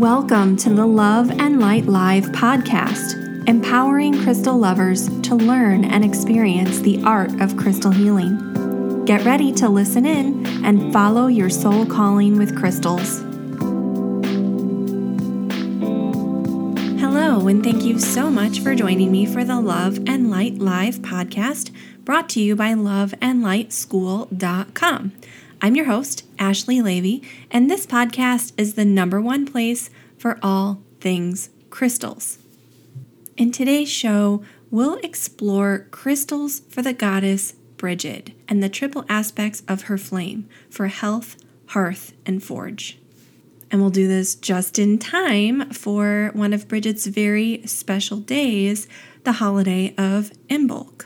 Welcome to the Love and Light Live podcast, empowering crystal lovers to learn and experience the art of crystal healing. Get ready to listen in and follow your soul calling with crystals. Hello, and thank you so much for joining me for the Love and Light Live podcast brought to you by loveandlightschool.com. I'm your host, Ashley Levy, and this podcast is the number one place for all things crystals. In today's show, we'll explore crystals for the goddess Brigid and the triple aspects of her flame for health, hearth, and forge. And we'll do this just in time for one of Brigid's very special days, the holiday of Imbolc.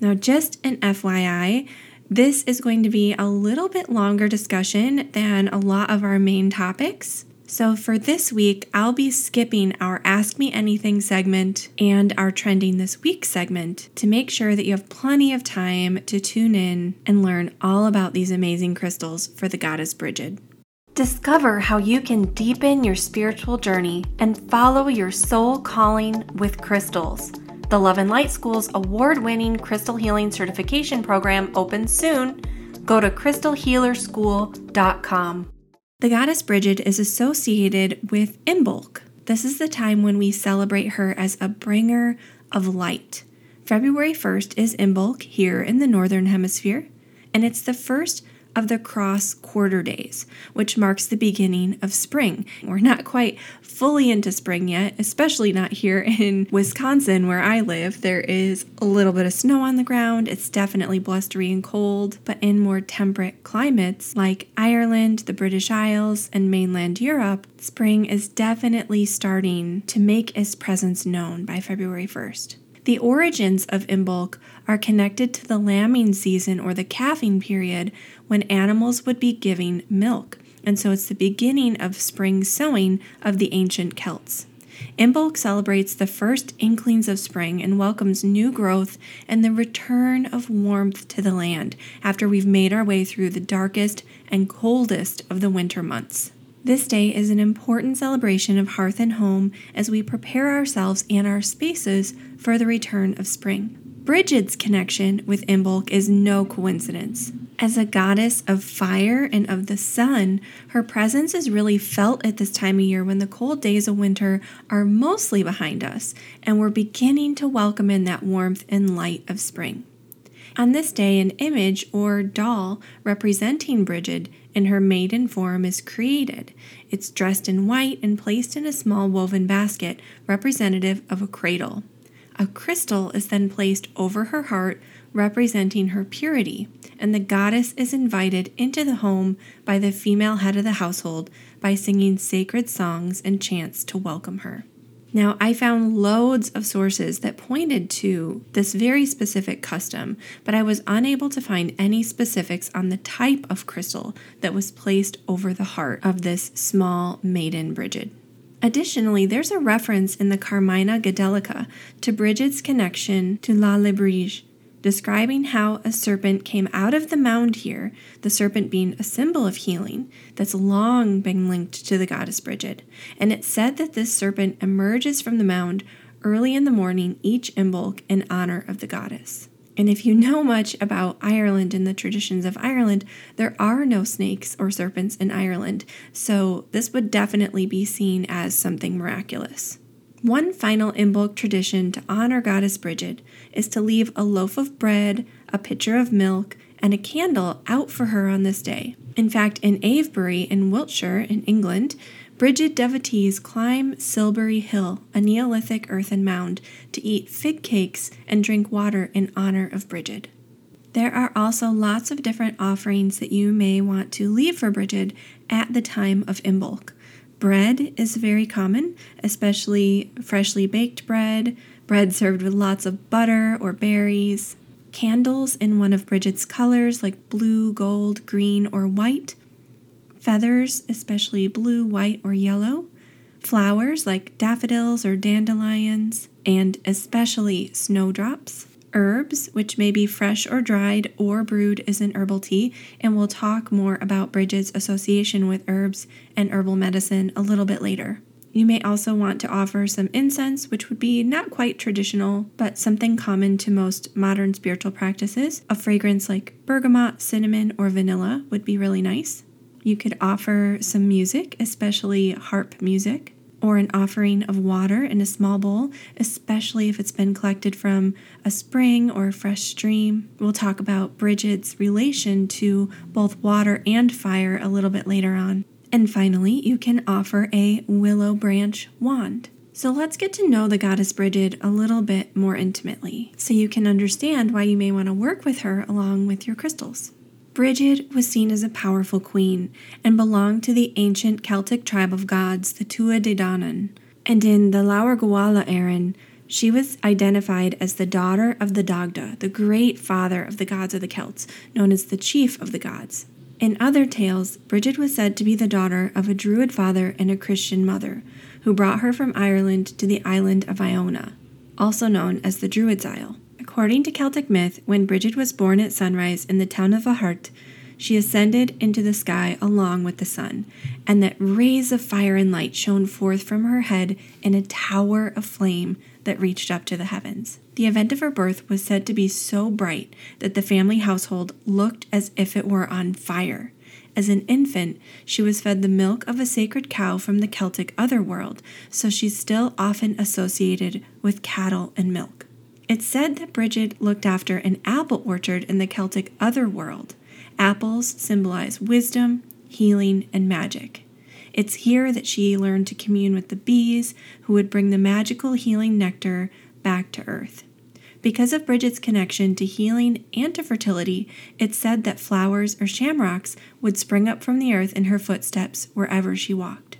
Now, just an FYI, this is going to be a little bit longer discussion than a lot of our main topics. So, for this week, I'll be skipping our Ask Me Anything segment and our Trending This Week segment to make sure that you have plenty of time to tune in and learn all about these amazing crystals for the goddess Brigid. Discover how you can deepen your spiritual journey and follow your soul calling with crystals. The Love and Light School's award winning crystal healing certification program opens soon. Go to crystalhealerschool.com. The goddess Brigid is associated with Imbolc. This is the time when we celebrate her as a bringer of light. February 1st is Imbolc here in the Northern Hemisphere, and it's the first of the cross quarter days, which marks the beginning of spring. We're not quite fully into spring yet, especially not here in Wisconsin where I live. There is a little bit of snow on the ground. It's definitely blustery and cold, but in more temperate climates like Ireland, the British Isles, and mainland Europe, spring is definitely starting to make its presence known by February 1st. The origins of Imbolc are connected to the lambing season or the calving period when animals would be giving milk, and so it's the beginning of spring sowing of the ancient Celts. Imbolc celebrates the first inklings of spring and welcomes new growth and the return of warmth to the land after we've made our way through the darkest and coldest of the winter months. This day is an important celebration of hearth and home as we prepare ourselves and our spaces for the return of spring. Brigid's connection with Imbolc is no coincidence. As a goddess of fire and of the sun, her presence is really felt at this time of year when the cold days of winter are mostly behind us and we're beginning to welcome in that warmth and light of spring. On this day, an image or doll representing Brigid in her maiden form is created. It's dressed in white and placed in a small woven basket representative of a cradle. A crystal is then placed over her heart, representing her purity, and the goddess is invited into the home by the female head of the household by singing sacred songs and chants to welcome her. Now, I found loads of sources that pointed to this very specific custom, but I was unable to find any specifics on the type of crystal that was placed over the heart of this small maiden Brigid. Additionally, there's a reference in the Carmina Gadelica to Brigid's connection to La Lebrige, describing how a serpent came out of the mound here, the serpent being a symbol of healing that's long been linked to the goddess Brigid. And it's said that this serpent emerges from the mound early in the morning each Imbolc in honor of the goddess. And if you know much about Ireland and the traditions of Ireland, there are no snakes or serpents in Ireland, so this would definitely be seen as something miraculous. One final Imbolc tradition to honor Goddess Brigid is to leave a loaf of bread, a pitcher of milk, and a candle out for her on this day. In fact, in Avebury in Wiltshire, in England, Brigid devotees climb Silbury Hill, a Neolithic earthen mound, to eat fig cakes and drink water in honor of Brigid. There are also lots of different offerings that you may want to leave for Brigid at the time of Imbolc. Bread is very common, especially freshly baked bread, bread served with lots of butter or berries, candles in one of Bridget's colors like blue, gold, green, or white, feathers, especially blue, white, or yellow, flowers like daffodils or dandelions, and especially snowdrops herbs, which may be fresh or dried or brewed as an herbal tea, and we'll talk more about Brigid's association with herbs and herbal medicine a little bit later. You may also want to offer some incense, which would be not quite traditional, but something common to most modern spiritual practices. A fragrance like bergamot, cinnamon, or vanilla would be really nice. You could offer some music, especially harp music or an offering of water in a small bowl, especially if it's been collected from a spring or a fresh stream. We'll talk about Bridget's relation to both water and fire a little bit later on. And finally, you can offer a willow branch wand. So let's get to know the goddess Bridget a little bit more intimately so you can understand why you may want to work with her along with your crystals. Bridget was seen as a powerful queen and belonged to the ancient Celtic tribe of gods, the Tuatha De Danann. And in the Leabhar Gabhála Érenn, she was identified as the daughter of the Dagda, the great father of the gods of the Celts, known as the chief of the gods. In other tales, Brigid was said to be the daughter of a Druid father and a Christian mother, who brought her from Ireland to the island of Iona, also known as the Druid's Isle. According to Celtic myth, when Bridget was born at sunrise in the town of Ahart, she ascended into the sky along with the sun, and that rays of fire and light shone forth from her head in a tower of flame that reached up to the heavens. The event of her birth was said to be so bright that the family household looked as if it were on fire. As an infant, she was fed the milk of a sacred cow from the Celtic otherworld, so she's still often associated with cattle and milk. It's said that Bridget looked after an apple orchard in the Celtic otherworld. Apples symbolize wisdom, healing, and magic. It's here that she learned to commune with the bees who would bring the magical healing nectar back to earth. Because of Bridget's connection to healing and to fertility, it's said that flowers or shamrocks would spring up from the earth in her footsteps wherever she walked.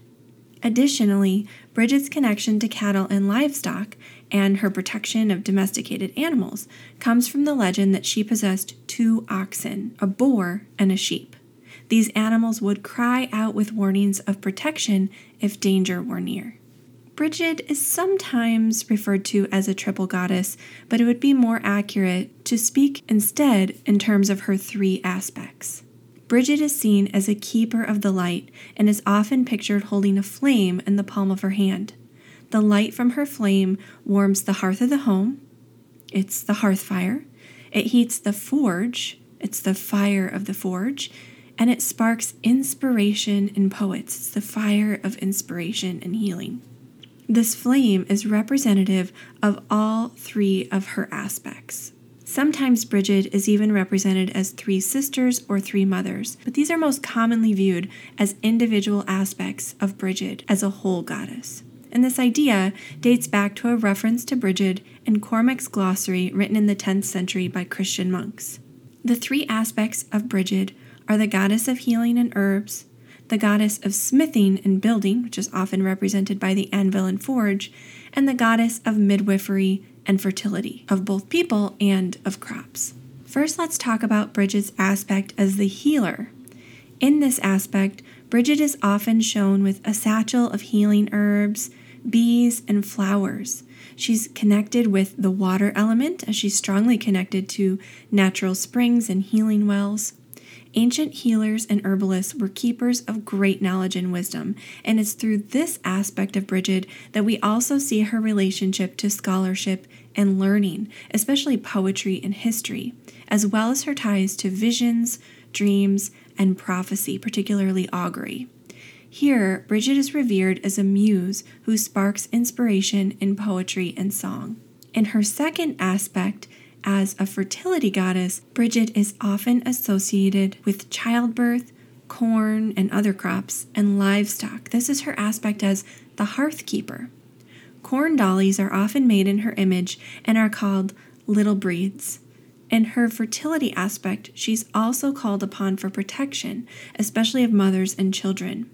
Additionally, Bridget's connection to cattle and livestock and her protection of domesticated animals comes from the legend that she possessed two oxen, a boar and a sheep. These animals would cry out with warnings of protection if danger were near. Bridget is sometimes referred to as a triple goddess, but it would be more accurate to speak instead in terms of her three aspects. Bridget is seen as a keeper of the light and is often pictured holding a flame in the palm of her hand. The light from her flame warms the hearth of the home. It's the hearth fire. It heats the forge. It's the fire of the forge. And it sparks inspiration in poets. It's the fire of inspiration and healing. This flame is representative of all three of her aspects. Sometimes Bridget is even represented as three sisters or three mothers, but these are most commonly viewed as individual aspects of Bridget as a whole goddess and this idea dates back to a reference to Bridget in Cormac's glossary written in the 10th century by Christian monks. The three aspects of Bridget are the goddess of healing and herbs, the goddess of smithing and building, which is often represented by the anvil and forge, and the goddess of midwifery and fertility, of both people and of crops. First, let's talk about Bridget's aspect as the healer. In this aspect, Bridget is often shown with a satchel of healing herbs, bees, and flowers. She's connected with the water element as she's strongly connected to natural springs and healing wells. Ancient healers and herbalists were keepers of great knowledge and wisdom, and it's through this aspect of Bridget that we also see her relationship to scholarship and learning, especially poetry and history, as well as her ties to visions, dreams, and prophecy, particularly augury. Here, Bridget is revered as a muse who sparks inspiration in poetry and song. In her second aspect, as a fertility goddess, Bridget is often associated with childbirth, corn and other crops, and livestock. This is her aspect as the hearth keeper. Corn dollies are often made in her image and are called little breeds. In her fertility aspect, she's also called upon for protection, especially of mothers and children.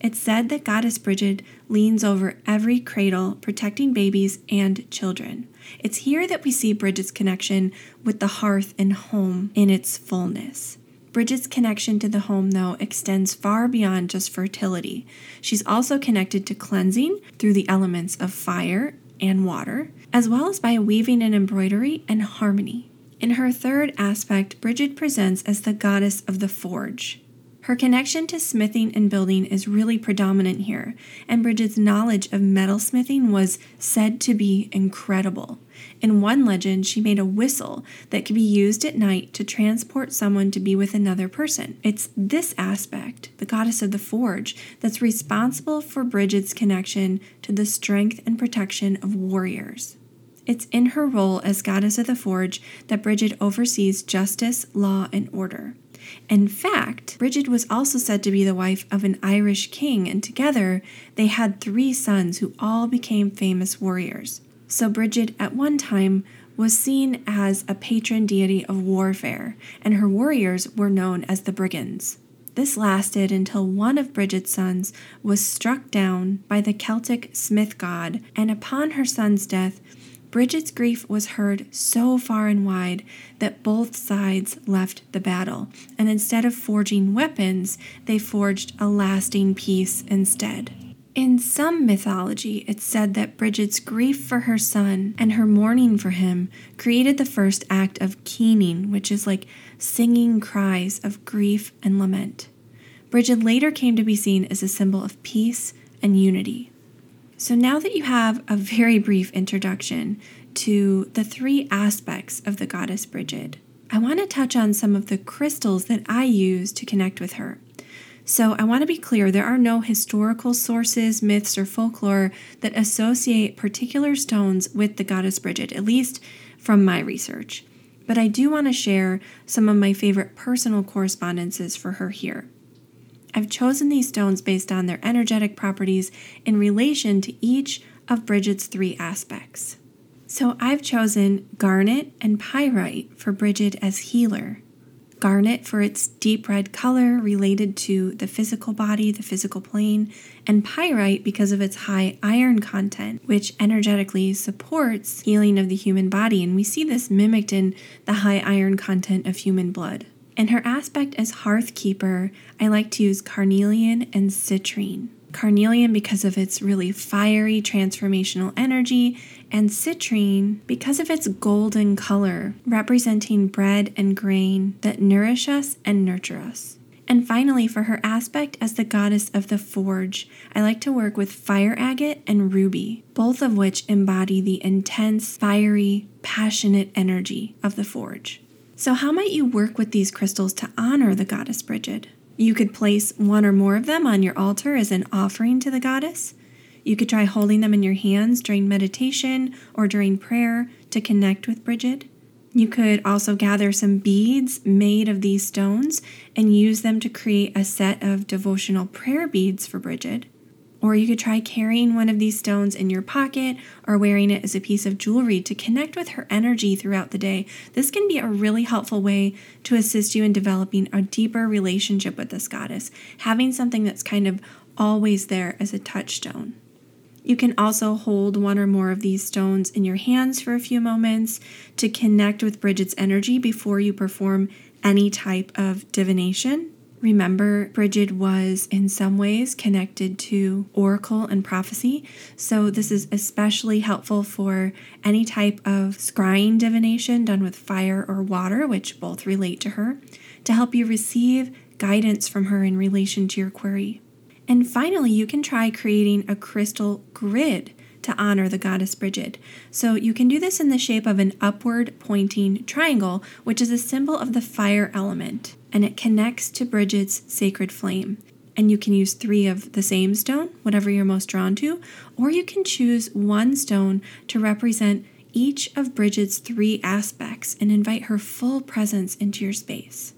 It's said that Goddess Bridget leans over every cradle, protecting babies and children. It's here that we see Bridget's connection with the hearth and home in its fullness. Bridget's connection to the home, though, extends far beyond just fertility. She's also connected to cleansing through the elements of fire and water, as well as by weaving and embroidery and harmony. In her third aspect, Bridget presents as the goddess of the forge. Her connection to smithing and building is really predominant here, and Bridget's knowledge of metalsmithing was said to be incredible. In one legend, she made a whistle that could be used at night to transport someone to be with another person. It's this aspect, the goddess of the forge, that's responsible for Bridget's connection to the strength and protection of warriors. It's in her role as goddess of the forge that Bridget oversees justice, law, and order. In fact, Bridget was also said to be the wife of an Irish king, and together they had three sons who all became famous warriors. So, Bridget at one time was seen as a patron deity of warfare, and her warriors were known as the Brigands. This lasted until one of Bridget's sons was struck down by the Celtic smith god, and upon her son's death, Bridget's grief was heard so far and wide that both sides left the battle, and instead of forging weapons, they forged a lasting peace instead. In some mythology, it's said that Bridget's grief for her son and her mourning for him created the first act of keening, which is like singing cries of grief and lament. Bridget later came to be seen as a symbol of peace and unity. So, now that you have a very brief introduction to the three aspects of the goddess Bridget, I want to touch on some of the crystals that I use to connect with her. So, I want to be clear there are no historical sources, myths, or folklore that associate particular stones with the goddess Bridget, at least from my research. But I do want to share some of my favorite personal correspondences for her here. I've chosen these stones based on their energetic properties in relation to each of Bridget's three aspects. So I've chosen garnet and pyrite for Bridget as healer. Garnet for its deep red color related to the physical body, the physical plane, and pyrite because of its high iron content, which energetically supports healing of the human body. And we see this mimicked in the high iron content of human blood. In her aspect as hearth keeper, I like to use carnelian and citrine. Carnelian because of its really fiery transformational energy, and citrine because of its golden color, representing bread and grain that nourish us and nurture us. And finally, for her aspect as the goddess of the forge, I like to work with fire agate and ruby, both of which embody the intense, fiery, passionate energy of the forge. So, how might you work with these crystals to honor the goddess Bridget? You could place one or more of them on your altar as an offering to the goddess. You could try holding them in your hands during meditation or during prayer to connect with Bridget. You could also gather some beads made of these stones and use them to create a set of devotional prayer beads for Bridget. Or you could try carrying one of these stones in your pocket or wearing it as a piece of jewelry to connect with her energy throughout the day. This can be a really helpful way to assist you in developing a deeper relationship with this goddess, having something that's kind of always there as a touchstone. You can also hold one or more of these stones in your hands for a few moments to connect with Bridget's energy before you perform any type of divination. Remember, Bridget was in some ways connected to oracle and prophecy, so this is especially helpful for any type of scrying divination done with fire or water, which both relate to her, to help you receive guidance from her in relation to your query. And finally, you can try creating a crystal grid to honor the goddess Bridget. So you can do this in the shape of an upward pointing triangle, which is a symbol of the fire element, and it connects to Bridget's sacred flame. And you can use three of the same stone, whatever you're most drawn to, or you can choose one stone to represent each of Bridget's three aspects and invite her full presence into your space.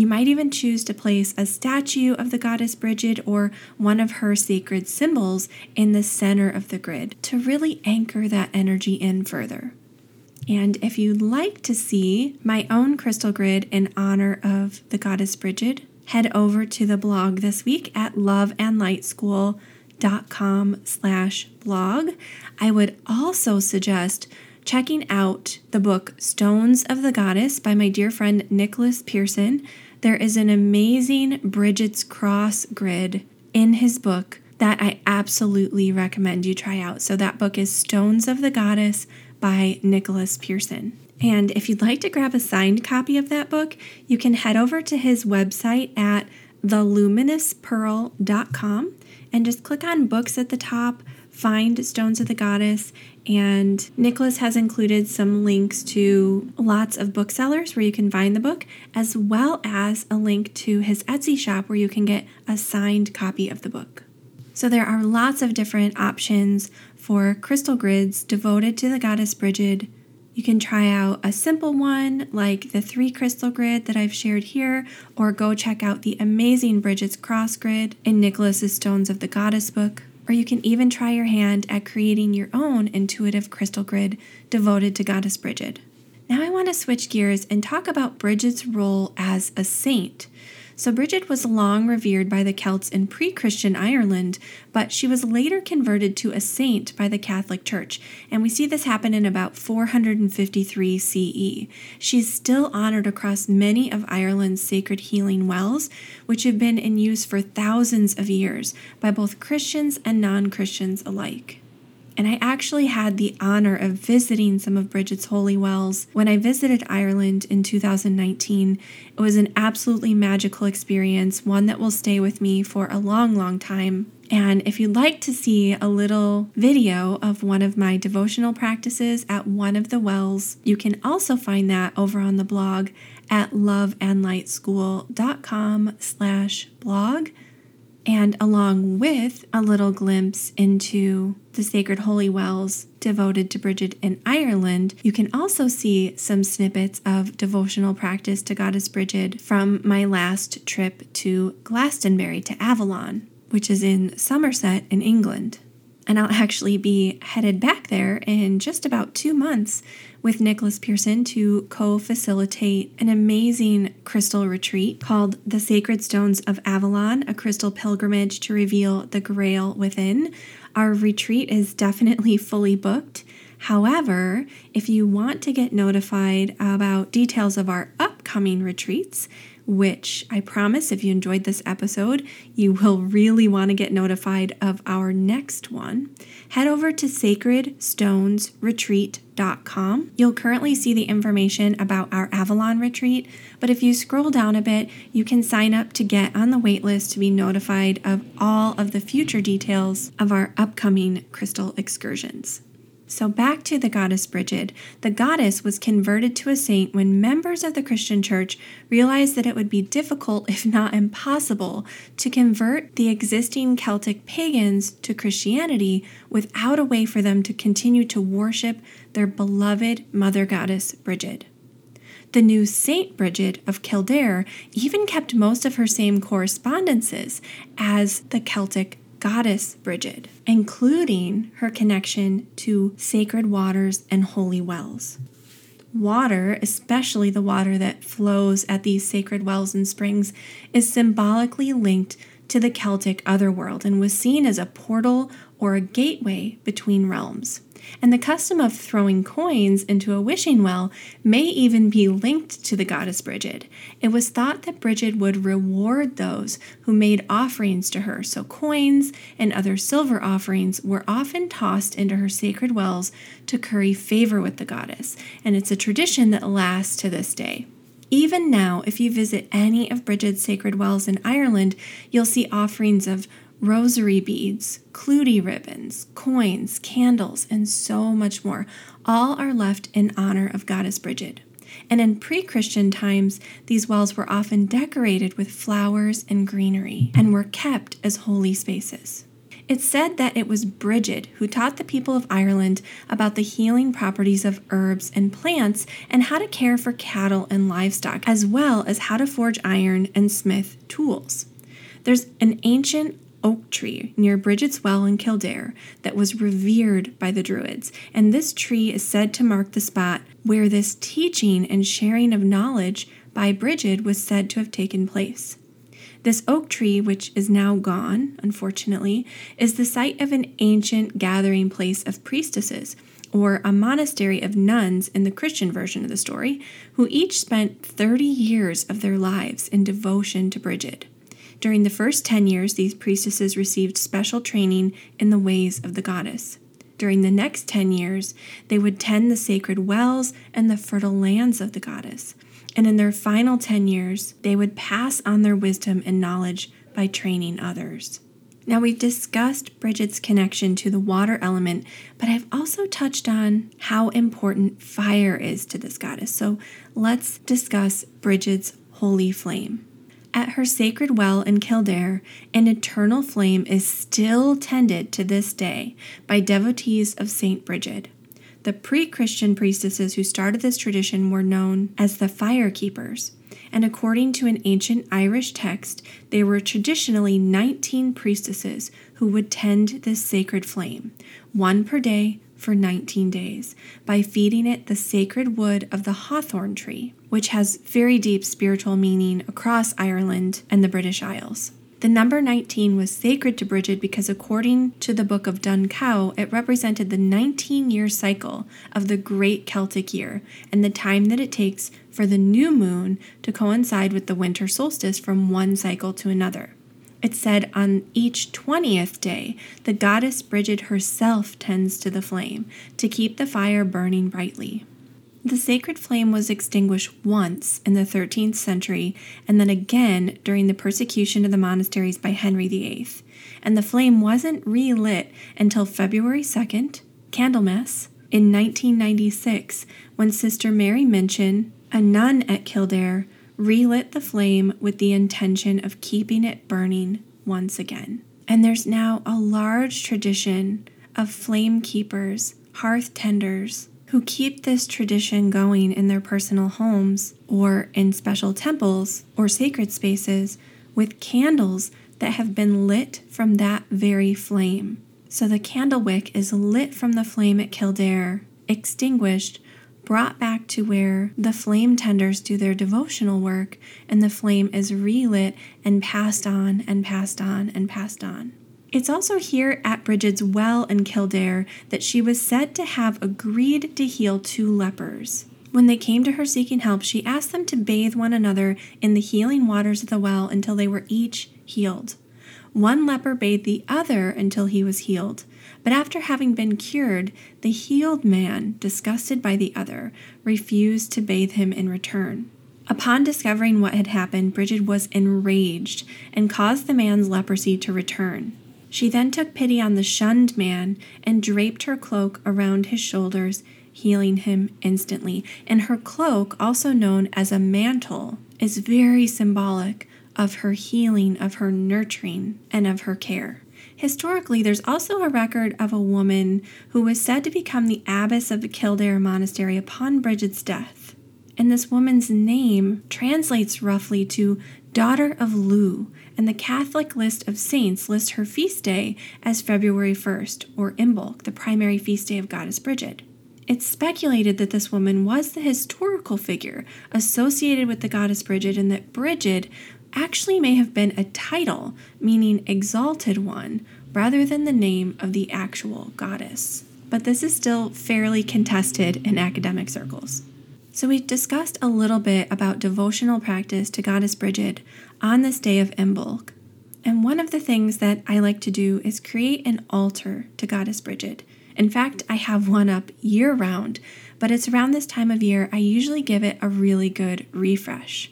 You might even choose to place a statue of the goddess Bridget or one of her sacred symbols in the center of the grid to really anchor that energy in further. And if you'd like to see my own crystal grid in honor of the goddess Bridget, head over to the blog this week at loveandlightschool.com slash blog. I would also suggest checking out the book Stones of the Goddess by my dear friend Nicholas Pearson. There is an amazing Bridget's Cross grid in his book that I absolutely recommend you try out. So, that book is Stones of the Goddess by Nicholas Pearson. And if you'd like to grab a signed copy of that book, you can head over to his website at theluminouspearl.com and just click on books at the top, find Stones of the Goddess, and Nicholas has included some links to lots of booksellers where you can find the book, as well as a link to his Etsy shop where you can get a signed copy of the book. So there are lots of different options for crystal grids devoted to the goddess Brigid. You can try out a simple one like the three crystal grid that I've shared here, or go check out the amazing Bridget's Cross grid in Nicholas's Stones of the Goddess book or you can even try your hand at creating your own intuitive crystal grid devoted to Goddess Bridget. Now, I want to switch gears and talk about Bridget's role as a saint. So, Bridget was long revered by the Celts in pre Christian Ireland, but she was later converted to a saint by the Catholic Church, and we see this happen in about 453 CE. She's still honored across many of Ireland's sacred healing wells, which have been in use for thousands of years by both Christians and non Christians alike. And I actually had the honor of visiting some of Bridget's holy wells when I visited Ireland in 2019. It was an absolutely magical experience, one that will stay with me for a long, long time. And if you'd like to see a little video of one of my devotional practices at one of the wells, you can also find that over on the blog at loveandlightschool.com slash blog and along with a little glimpse into the sacred holy wells devoted to Bridget in Ireland, you can also see some snippets of devotional practice to Goddess Bridget from my last trip to Glastonbury to Avalon, which is in Somerset in England. And I'll actually be headed back there in just about two months with Nicholas Pearson to co facilitate an amazing crystal retreat called The Sacred Stones of Avalon, a crystal pilgrimage to reveal the grail within. Our retreat is definitely fully booked. However, if you want to get notified about details of our upcoming retreats, which I promise if you enjoyed this episode, you will really want to get notified of our next one. Head over to sacredstonesretreat.com. You'll currently see the information about our Avalon retreat, but if you scroll down a bit, you can sign up to get on the waitlist to be notified of all of the future details of our upcoming crystal excursions. So, back to the goddess Brigid. The goddess was converted to a saint when members of the Christian church realized that it would be difficult, if not impossible, to convert the existing Celtic pagans to Christianity without a way for them to continue to worship their beloved mother goddess Brigid. The new Saint Brigid of Kildare even kept most of her same correspondences as the Celtic goddess Brigid, including her connection to sacred waters and holy wells. Water, especially the water that flows at these sacred wells and springs, is symbolically linked to the Celtic otherworld and was seen as a portal or a gateway between realms and the custom of throwing coins into a wishing well may even be linked to the goddess Brigid. It was thought that Brigid would reward those who made offerings to her, so coins and other silver offerings were often tossed into her sacred wells to curry favor with the goddess, and it's a tradition that lasts to this day. Even now, if you visit any of Brigid's sacred wells in Ireland, you'll see offerings of rosary beads, clootie ribbons, coins, candles, and so much more. All are left in honor of Goddess Brigid. And in pre Christian times, these wells were often decorated with flowers and greenery and were kept as holy spaces. It's said that it was Brigid who taught the people of Ireland about the healing properties of herbs and plants and how to care for cattle and livestock, as well as how to forge iron and smith tools. There's an ancient oak tree near Bridget's Well in Kildare that was revered by the Druids, and this tree is said to mark the spot where this teaching and sharing of knowledge by Bridget was said to have taken place. This oak tree, which is now gone, unfortunately, is the site of an ancient gathering place of priestesses, or a monastery of nuns in the Christian version of the story, who each spent 30 years of their lives in devotion to Brigid. During the first 10 years, these priestesses received special training in the ways of the goddess. During the next 10 years, they would tend the sacred wells and the fertile lands of the goddess. And in their final 10 years, they would pass on their wisdom and knowledge by training others. Now, we've discussed Bridget's connection to the water element, but I've also touched on how important fire is to this goddess. So let's discuss Bridget's holy flame. At her sacred well in Kildare, an eternal flame is still tended to this day by devotees of St. Bridget. The pre Christian priestesses who started this tradition were known as the fire keepers, and according to an ancient Irish text, there were traditionally 19 priestesses who would tend this sacred flame, one per day for 19 days, by feeding it the sacred wood of the hawthorn tree, which has very deep spiritual meaning across Ireland and the British Isles. The number 19 was sacred to Bridget because, according to the Book of Dun Cow, it represented the 19 year cycle of the Great Celtic Year and the time that it takes for the new moon to coincide with the winter solstice from one cycle to another. It said on each 20th day, the goddess Bridget herself tends to the flame to keep the fire burning brightly. The sacred flame was extinguished once in the 13th century and then again during the persecution of the monasteries by Henry VIII, and the flame wasn't relit until February 2nd, Candlemas, in 1996 when Sister Mary Minchin, a nun at Kildare, relit the flame with the intention of keeping it burning once again. And there's now a large tradition of flame keepers, hearth tenders, who keep this tradition going in their personal homes or in special temples or sacred spaces with candles that have been lit from that very flame. So the candle wick is lit from the flame at Kildare, extinguished, brought back to where the flame tenders do their devotional work, and the flame is relit and passed on and passed on and passed on. It's also here at Bridget's well in Kildare that she was said to have agreed to heal two lepers. When they came to her seeking help, she asked them to bathe one another in the healing waters of the well until they were each healed. One leper bathed the other until he was healed. But after having been cured, the healed man, disgusted by the other, refused to bathe him in return. Upon discovering what had happened, Bridget was enraged and caused the man's leprosy to return. She then took pity on the shunned man and draped her cloak around his shoulders, healing him instantly. And her cloak, also known as a mantle, is very symbolic of her healing, of her nurturing, and of her care. Historically, there's also a record of a woman who was said to become the abbess of the Kildare Monastery upon Bridget's death. And this woman's name translates roughly to daughter of Lugh, and the Catholic list of saints lists her feast day as February 1st, or Imbolc, the primary feast day of Goddess Bridget. It's speculated that this woman was the historical figure associated with the goddess Bridget, and that Bridget actually may have been a title meaning exalted one rather than the name of the actual goddess. But this is still fairly contested in academic circles. So, we discussed a little bit about devotional practice to Goddess Bridget on this day of Imbolc. And one of the things that I like to do is create an altar to Goddess Bridget. In fact, I have one up year round, but it's around this time of year I usually give it a really good refresh.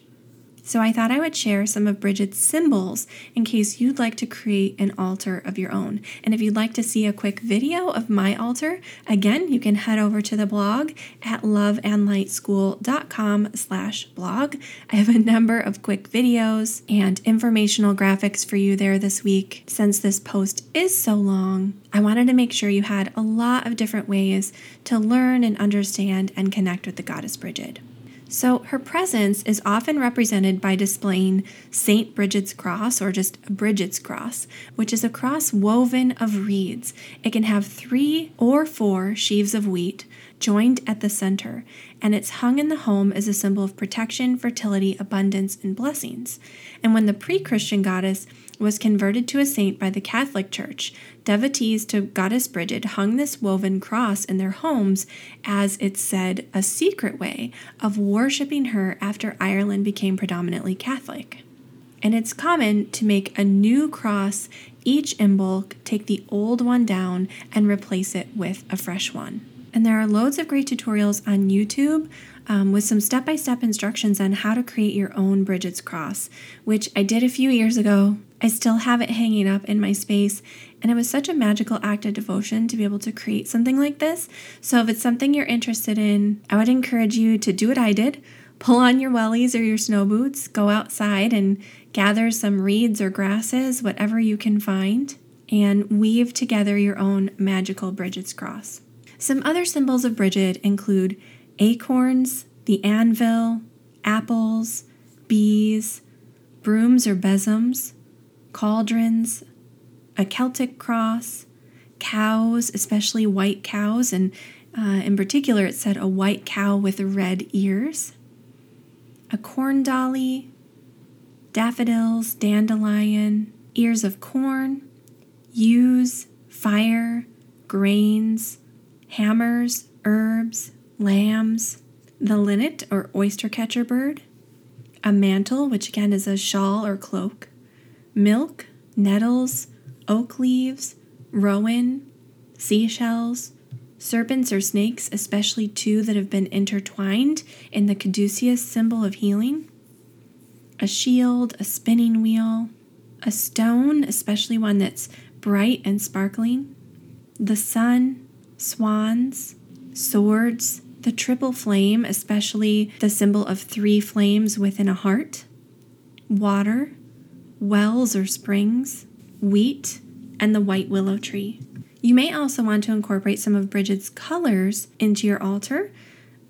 So I thought I would share some of Bridget's symbols in case you'd like to create an altar of your own. And if you'd like to see a quick video of my altar, again, you can head over to the blog at loveandlightschool.com slash blog. I have a number of quick videos and informational graphics for you there this week. Since this post is so long, I wanted to make sure you had a lot of different ways to learn and understand and connect with the goddess Bridget. So, her presence is often represented by displaying St. Bridget's cross or just Bridget's cross, which is a cross woven of reeds. It can have three or four sheaves of wheat joined at the center, and it's hung in the home as a symbol of protection, fertility, abundance, and blessings. And when the pre Christian goddess was converted to a saint by the Catholic Church, devotees to Goddess Bridget hung this woven cross in their homes as it said a secret way of worshiping her after Ireland became predominantly Catholic. And it's common to make a new cross each Imbolc, take the old one down, and replace it with a fresh one. And there are loads of great tutorials on YouTube um, with some step by step instructions on how to create your own Bridget's Cross, which I did a few years ago. I still have it hanging up in my space, and it was such a magical act of devotion to be able to create something like this. So, if it's something you're interested in, I would encourage you to do what I did pull on your wellies or your snow boots, go outside and gather some reeds or grasses, whatever you can find, and weave together your own magical Bridget's cross. Some other symbols of Bridget include acorns, the anvil, apples, bees, brooms or besoms, cauldrons, a Celtic cross, cows, especially white cows, and uh, in particular, it said a white cow with red ears, a corn dolly, daffodils, dandelion, ears of corn, ewes, fire, grains, hammers, herbs, lambs, the linnet or oyster catcher bird, a mantle, which again is a shawl or cloak, milk, nettles, oak leaves, rowan, seashells, serpents or snakes, especially two that have been intertwined in the caduceus symbol of healing, a shield, a spinning wheel, a stone, especially one that's bright and sparkling, the sun, swans, swords, the triple flame, especially the symbol of three flames within a heart, water, wells or springs, wheat, and the white willow tree. You may also want to incorporate some of Bridget's colors into your altar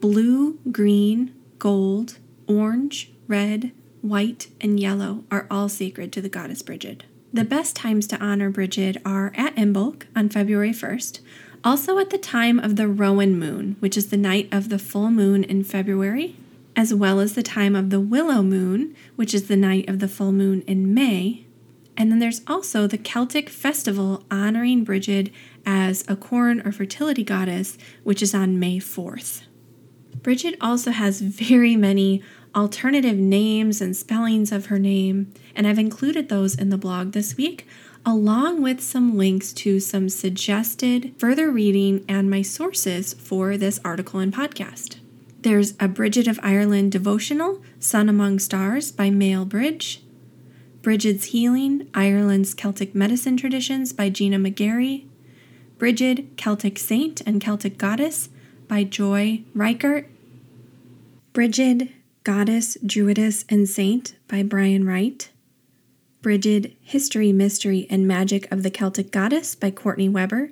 blue, green, gold, orange, red, white, and yellow are all sacred to the goddess Bridget. The best times to honor Bridget are at Imbolc on February 1st, also at the time of the Rowan moon, which is the night of the full moon in February, as well as the time of the Willow moon, which is the night of the full moon in May. And then there's also the Celtic festival honoring Bridget as a corn or fertility goddess, which is on May 4th. Bridget also has very many alternative names and spellings of her name, and I've included those in the blog this week along with some links to some suggested further reading and my sources for this article and podcast. There's a Bridget of Ireland devotional, Sun Among Stars by Mael Brigde, Bridget's Healing, Ireland's Celtic Medicine Traditions by Gina McGarry, Bridget, Celtic Saint and Celtic Goddess by Joy Reichert, Bridget, Goddess, Druidess, and Saint by Brian Wright, Bridget, History, Mystery, and Magic of the Celtic Goddess by Courtney Weber.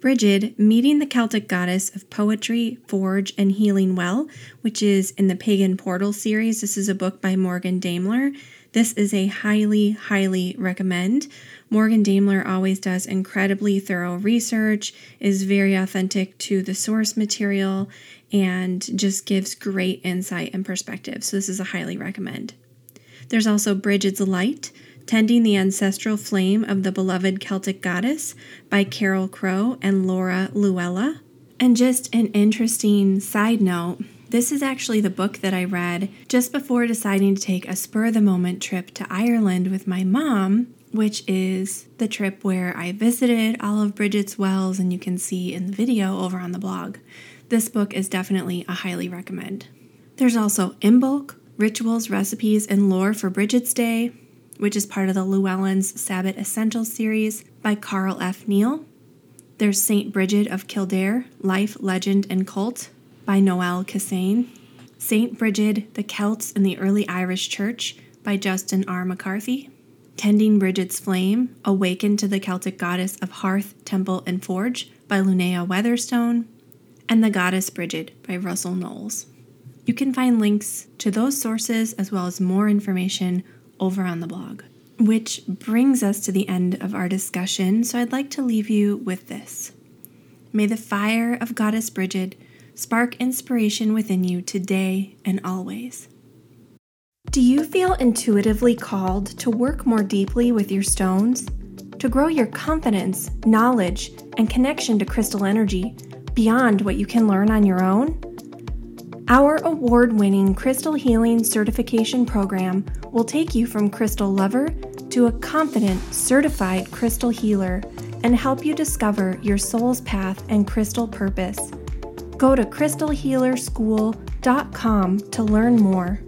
Bridget, Meeting the Celtic Goddess of Poetry, Forge, and Healing Well, which is in the Pagan Portal series. This is a book by Morgan Daimler. This is a highly, highly recommend. Morgan Daimler always does incredibly thorough research, is very authentic to the source material, and just gives great insight and perspective. So, this is a highly recommend. There's also Bridget's Light, Tending the Ancestral Flame of the Beloved Celtic Goddess by Cairelle Crow and Laura Louella. And just an interesting side note this is actually the book that I read just before deciding to take a spur of the moment trip to Ireland with my mom, which is the trip where I visited all of Bridget's wells, and you can see in the video over on the blog. This book is definitely a highly recommend. There's also Imbolc, Rituals, Recipes, and Lore for Bridget's Day, which is part of the Llewellyn's Sabbat Essentials series by Carl F. Neal. There's St. Bridget of Kildare, Life, Legend, and Cult by Noel Kissane. St. Bridget, the Celts and the Early Irish Church by Justin R. McCarthy. Tending Bridget's Flame, Awakened to the Celtic Goddess of Hearth, Temple, and Forge by Lunea Weatherstone. And The Goddess Bridget by Russell Knowles. You can find links to those sources as well as more information over on the blog. Which brings us to the end of our discussion, so I'd like to leave you with this. May the fire of Goddess Bridget spark inspiration within you today and always. Do you feel intuitively called to work more deeply with your stones? To grow your confidence, knowledge, and connection to crystal energy beyond what you can learn on your own? Our award winning Crystal Healing Certification Program will take you from crystal lover to a confident, certified crystal healer, and help you discover your soul's path and crystal purpose. Go to crystalhealerschool.com to learn more.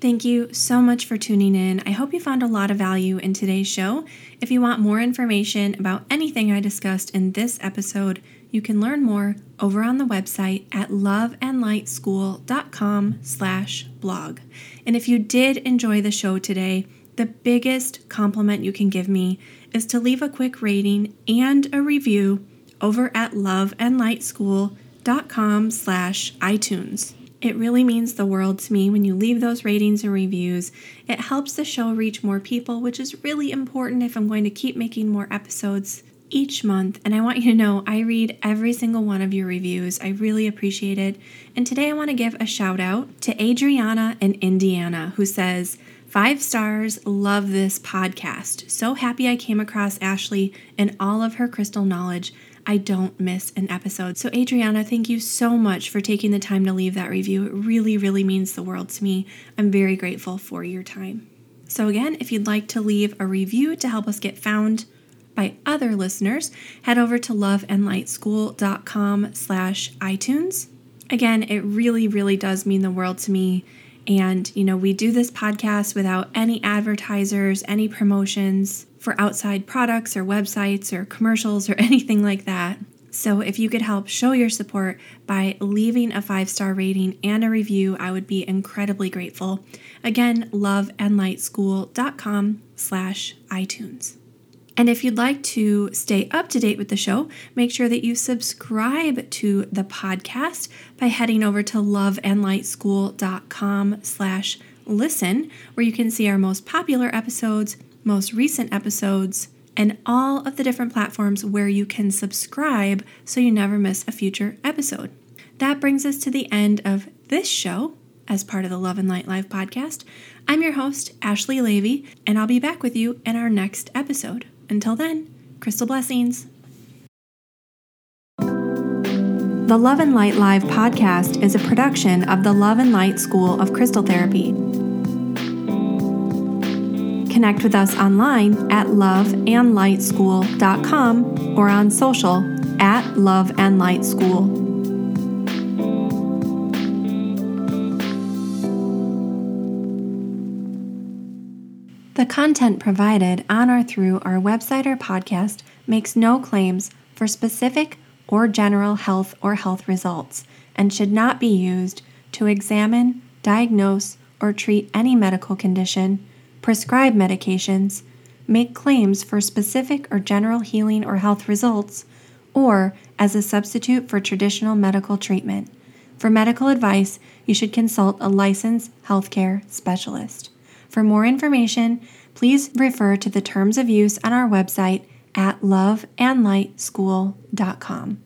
Thank you so much for tuning in. I hope you found a lot of value in today's show. If you want more information about anything I discussed in this episode, you can learn more over on the website at loveandlightschool.com slash blog. And if you did enjoy the show today, the biggest compliment you can give me is to leave a quick rating and a review over at loveandlightschool.com slash iTunes. It really means the world to me when you leave those ratings and reviews. It helps the show reach more people, which is really important if I'm going to keep making more episodes each month. And I want you to know I read every single one of your reviews. I really appreciate it. And today I want to give a shout out to Adriana in Indiana who says, Five stars, love this podcast. So happy I came across Ashley and all of her crystal knowledge. I don't miss an episode. So, Adriana, thank you so much for taking the time to leave that review. It really, really means the world to me. I'm very grateful for your time. So, again, if you'd like to leave a review to help us get found by other listeners, head over to loveandlightschool.com slash iTunes. Again, it really, really does mean the world to me. And, you know, we do this podcast without any advertisers, any promotions for outside products or websites or commercials or anything like that. So, if you could help show your support by leaving a five star rating and a review, I would be incredibly grateful. Again, loveandlightschool.com slash iTunes. And if you'd like to stay up to date with the show, make sure that you subscribe to the podcast by heading over to loveandlightschool.com slash listen, where you can see our most popular episodes most recent episodes, and all of the different platforms where you can subscribe so you never miss a future episode. That brings us to the end of this show as part of the Love and Light Live podcast. I'm your host, Ashley Leavy, and I'll be back with you in our next episode. Until then, crystal blessings. The Love and Light Live podcast is a production of the Love and Light School of Crystal Therapy. Connect with us online at loveandlightschool.com or on social at Love and Light School. The content provided on or through our website or podcast makes no claims for specific or general health or health results and should not be used to examine, diagnose, or treat any medical condition prescribe medications, make claims for specific or general healing or health results, or as a substitute for traditional medical treatment. For medical advice, you should consult a licensed healthcare specialist. For more information, please refer to the terms of use on our website at loveandlightschool.com.